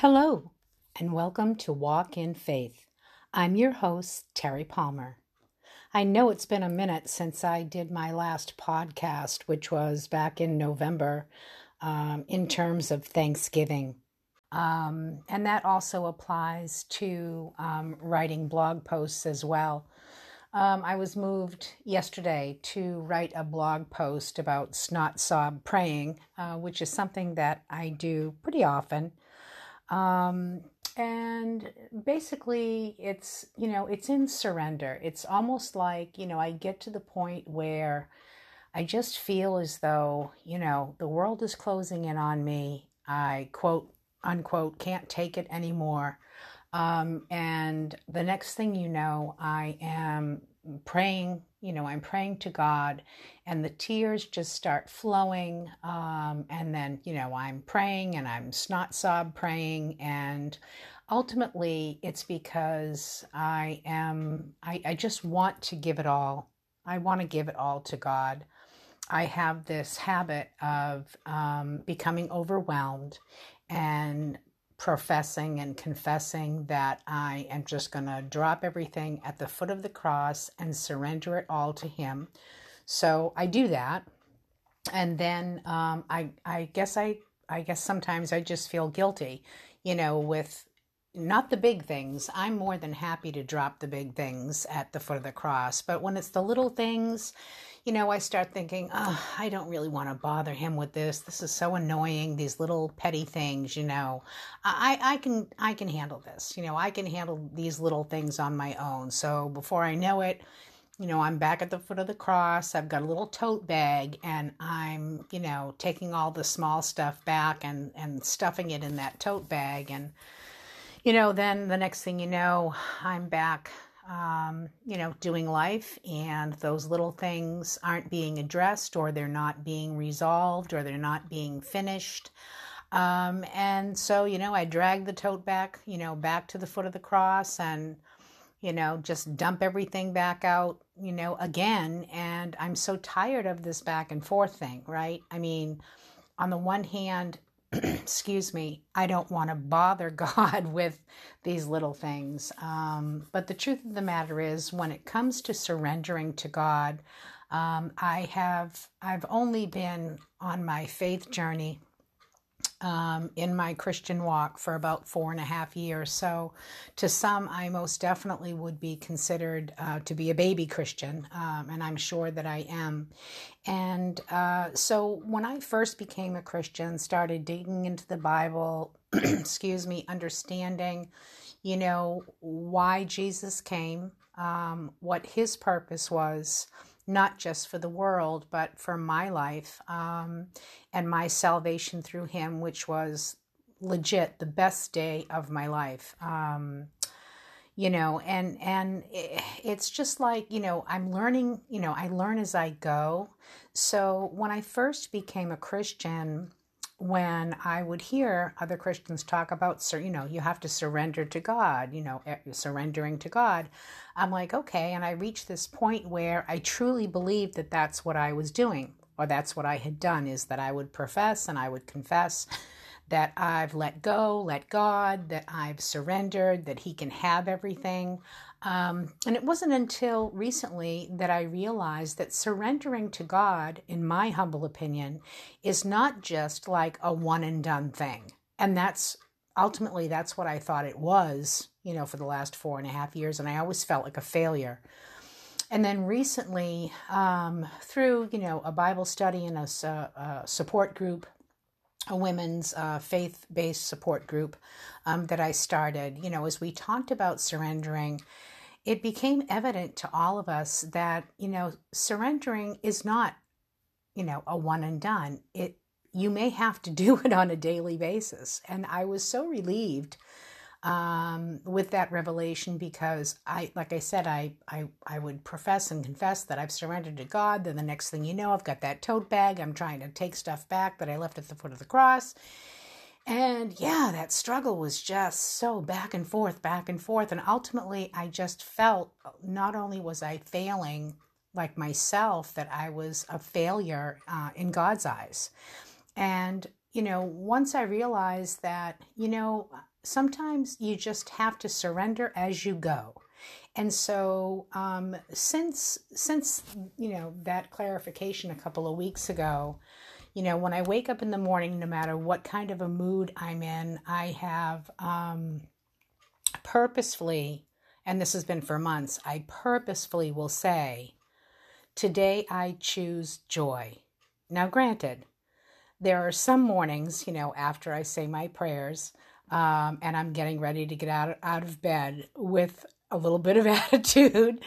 Hello, and welcome to Walk in Faith. I'm your host, Terry Palmer. I know it's been a minute since I did my last podcast, which was back in November, um, in terms of Thanksgiving. Um, and that also applies to um, writing blog posts as well. Um, I was moved yesterday to write a blog post about snot sob praying, uh, which is something that I do pretty often. Um, and basically, it's, you know, it's in surrender. It's almost like, you know, I get to the point where I just feel as though, you know, the world is closing in on me. I quote, unquote, can't take it anymore. Um, and the next thing you know, I am praying, you know, I'm praying to God, and the tears just start flowing. Um, and then, you know, I'm praying and I'm snot sob praying. And ultimately, it's because I am, I, I just want to give it all. I want to give it all to God. I have this habit of um, becoming overwhelmed and professing and confessing that I am just going to drop everything at the foot of the cross and surrender it all to Him. So I do that, and then um, I I guess I I guess sometimes I just feel guilty, you know, with not the big things. I'm more than happy to drop the big things at the foot of the cross, but when it's the little things, you know, I start thinking, oh, I don't really want to bother him with this. This is so annoying. These little petty things, you know, I, I can, I can handle this. You know, I can handle these little things on my own. So before I know it, you know, I'm back at the foot of the cross. I've got a little tote bag and I'm, you know, taking all the small stuff back and, and stuffing it in that tote bag. And, you know, then the next thing you know, I'm back um, you know, doing life, and those little things aren't being addressed, or they're not being resolved, or they're not being finished. Um, and so, you know, I drag the tote back, you know, back to the foot of the cross and, you know, just dump everything back out, you know, again. And I'm so tired of this back and forth thing, right? I mean, on the one hand, excuse me, I don't want to bother God with these little things. Um, but the truth of the matter is, when it comes to surrendering to God, um, I have I've only been on my faith journey um, in my Christian walk for about four and a half years. So, to some, I most definitely would be considered uh, to be a baby Christian, um, and I'm sure that I am. And uh, so, when I first became a Christian, started digging into the Bible, excuse me, understanding, you know, why Jesus came, um, what his purpose was not just for the world, but for my life um, and my salvation through Him, which was legit the best day of my life. Um, you know, and and it's just like you know, I'm learning. You know, I learn as I go. So when I first became a Christian, when I would hear other Christians talk about, you know, you have to surrender to God, you know, eh, surrendering to God, I'm like, okay. And I reached this point where I truly believed that that's what I was doing, or that's what I had done, is that I would profess and I would confess that I've let go, let God, that I've surrendered, that He can have everything. Um, and it wasn't until recently that I realized that surrendering to God, in my humble opinion, is not just like a one and done thing. And that's ultimately that's what I thought it was, you know, for the last four and a half years. And I always felt like a failure. And then recently, um, through you know a Bible study and a, a support group, a women's uh, faith based support group um, that I started, you know, as we talked about surrendering, it became evident to all of us that, you know, surrendering is not, you know, a one and done. It you may have to do it on a daily basis. And I was so relieved um, with that revelation because I, like I said, I, I, I would profess and confess that I've surrendered to God. Then the next thing you know, I've got that tote bag. I'm trying to take stuff back that I left at the foot of the cross. And yeah, that struggle was just so back and forth, back and forth. And ultimately, I just felt not only was I failing like myself, that I was a failure uh, in God's eyes. And, you know, once I realized that, you know, sometimes you just have to surrender as you go. And so, um, since since you know that clarification a couple of weeks ago, you know, when I wake up in the morning, no matter what kind of a mood I'm in, I have um, purposefully, and this has been for months, I purposefully will say, Today I choose joy. Now, granted, there are some mornings, you know, after I say my prayers um, and I'm getting ready to get out, out of bed with a little bit of attitude.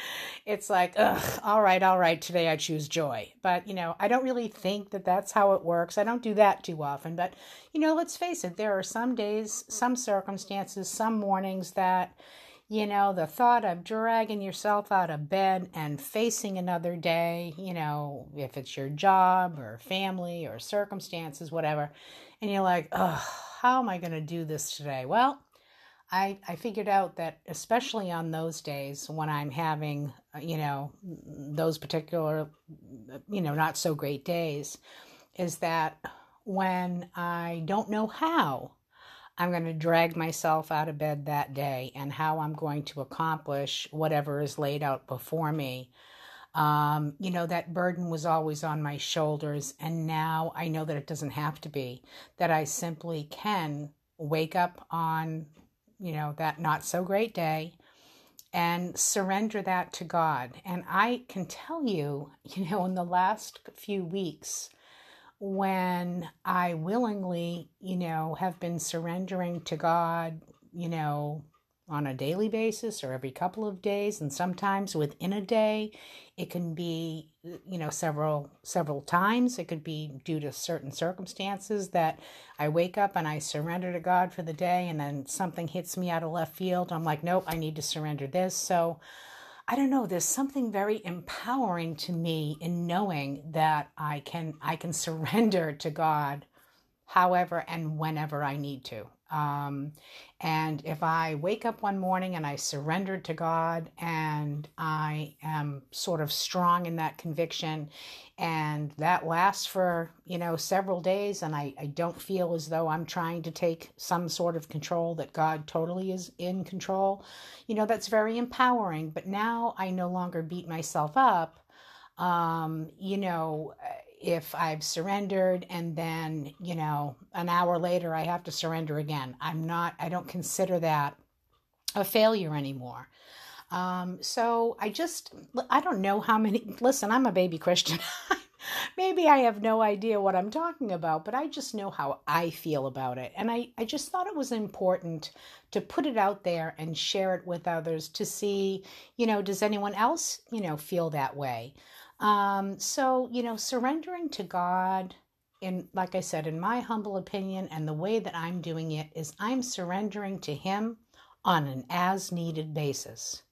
It's like, ugh, all right, all right, today I choose joy. But, you know, I don't really think that that's how it works. I don't do that too often. But, you know, let's face it, there are some days, some circumstances, some mornings that, you know, the thought of dragging yourself out of bed and facing another day, you know, if it's your job or family or circumstances, whatever, and you're like, ugh, how am I going to do this today? Well, I, I figured out that especially on those days when I'm having, uh, you know, those particular, you know, not so great days, is that when I don't know how I'm going to drag myself out of bed that day and how I'm going to accomplish whatever is laid out before me. Um, you know, that burden was always on my shoulders, and now I know that it doesn't have to be, that I simply can wake up on you know, that not so great day and surrender that to God. And I can tell you, you know, in the last few weeks, when I willingly, you know, have been surrendering to God, you know, on a daily basis or every couple of days and sometimes within a day it can be you know several several times. It could be due to certain circumstances that i wake up and i surrender to god for the day and then something hits me out of left field. I'm like nope i need to surrender this. So i don't know there's something very empowering to me in knowing that i can i can surrender to god however and whenever i need to um, and if I wake up one morning and I surrendered to God and I am sort of strong in that conviction and that lasts for, you know, several days and I, I don't feel as though I'm trying to take some sort of control, that God totally is in control, you know, that's very empowering. But now I no longer beat myself up. Um, you know, if I've surrendered and then, you know, an hour later I have to surrender again. I'm not, I don't consider that a failure anymore. Um, so I just, I don't know how many, listen, I'm a baby Christian. Maybe I have no idea what I'm talking about, but I just know how I feel about it. And I, I just thought it was important to put it out there and share it with others to see, you know, does anyone else, you know, feel that way? Um, so, you know, surrendering to God, in like I said, in my humble opinion, and the way that I'm doing it is I'm surrendering to Him on an as needed basis.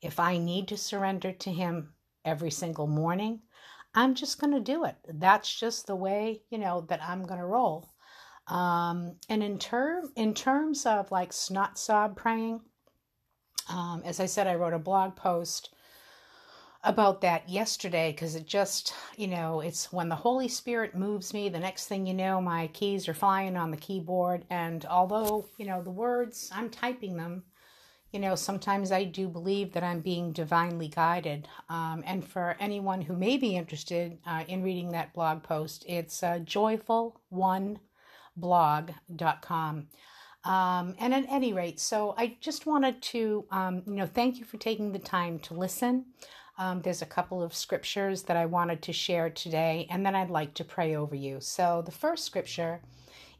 If I need to surrender to Him every single morning, I'm just going to do it. That's just the way, you know, that I'm going to roll. Um, and in term in terms of like snot sob praying, um, as I said, I wrote a blog post about that yesterday because it just, you know, it's when the Holy Spirit moves me, the next thing you know, my keys are flying on the keyboard. And although, you know, the words, I'm typing them, you know, sometimes I do believe that I'm being divinely guided. Um, and for anyone who may be interested uh, in reading that blog post, it's uh, joyfuloneblog.com. Um, and at any rate, so I just wanted to, um, you know, thank you for taking the time to listen. Um, there's a couple of scriptures that I wanted to share today, and then I'd like to pray over you. So the first scripture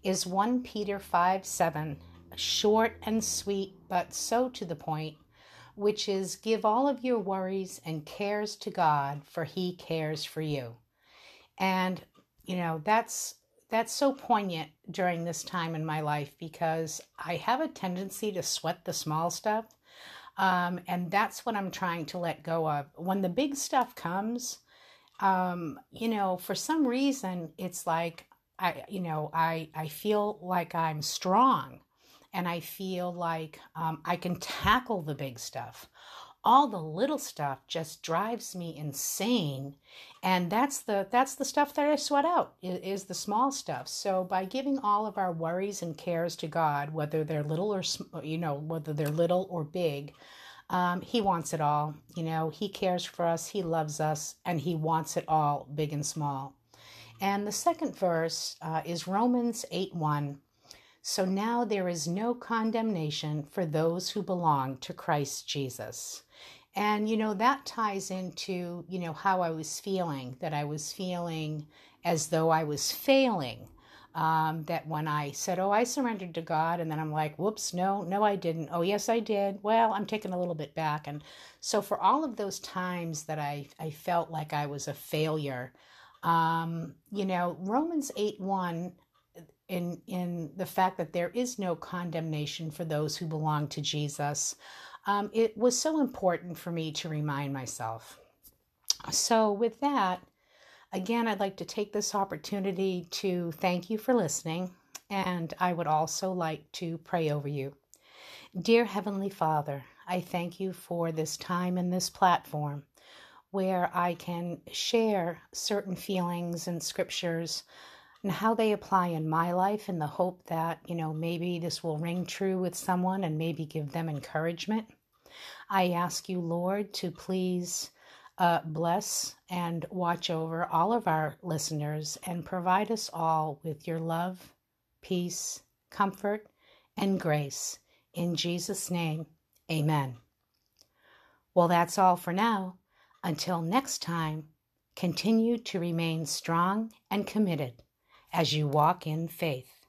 is 1 Peter 5 7, short and sweet, but so to the point, which is give all of your worries and cares to God, for he cares for you. And, you know, that's that's so poignant during this time in my life because I have a tendency to sweat the small stuff um, and that's what I'm trying to let go of. When the big stuff comes, um, you know, for some reason, it's like, I, you know, I, I feel like I'm strong and I feel like um, I can tackle the big stuff. All the little stuff just drives me insane. And that's the that's the stuff that i sweat out is, the small stuff. So by giving all of our worries and cares to god whether they're little or you know whether they're little or big um, he wants it all. You know he cares for us he loves us and he wants it all big and small. And the second verse uh, is romans 8 1 so now there is no condemnation for those who belong to Christ Jesus. And, you know, that ties into, you know, how I was feeling, that I was feeling as though I was failing. Um, that when I said, Oh, I surrendered to God, and then I'm like, Whoops, no, no, I didn't. Oh, yes, I did. Well, I'm taking a little bit back. And so, for all of those times that I, I felt like I was a failure, um, you know, Romans 8 1 in in the fact that there is no condemnation for those who belong to Jesus, um, it was so important for me to remind myself. So, with that, again, I'd like to take this opportunity to thank you for listening, and I would also like to pray over you. Dear Heavenly Father, I thank you for this time and this platform where I can share certain feelings and scriptures and how they apply in my life in the hope that, you know, maybe this will ring true with someone and maybe give them encouragement. I ask you, Lord, to please uh, bless and watch over all of our listeners and provide us all with your love, peace, comfort, and grace. In Jesus' name, amen. Well, that's all for now. Until next time, continue to remain strong and committed as you walk in faith.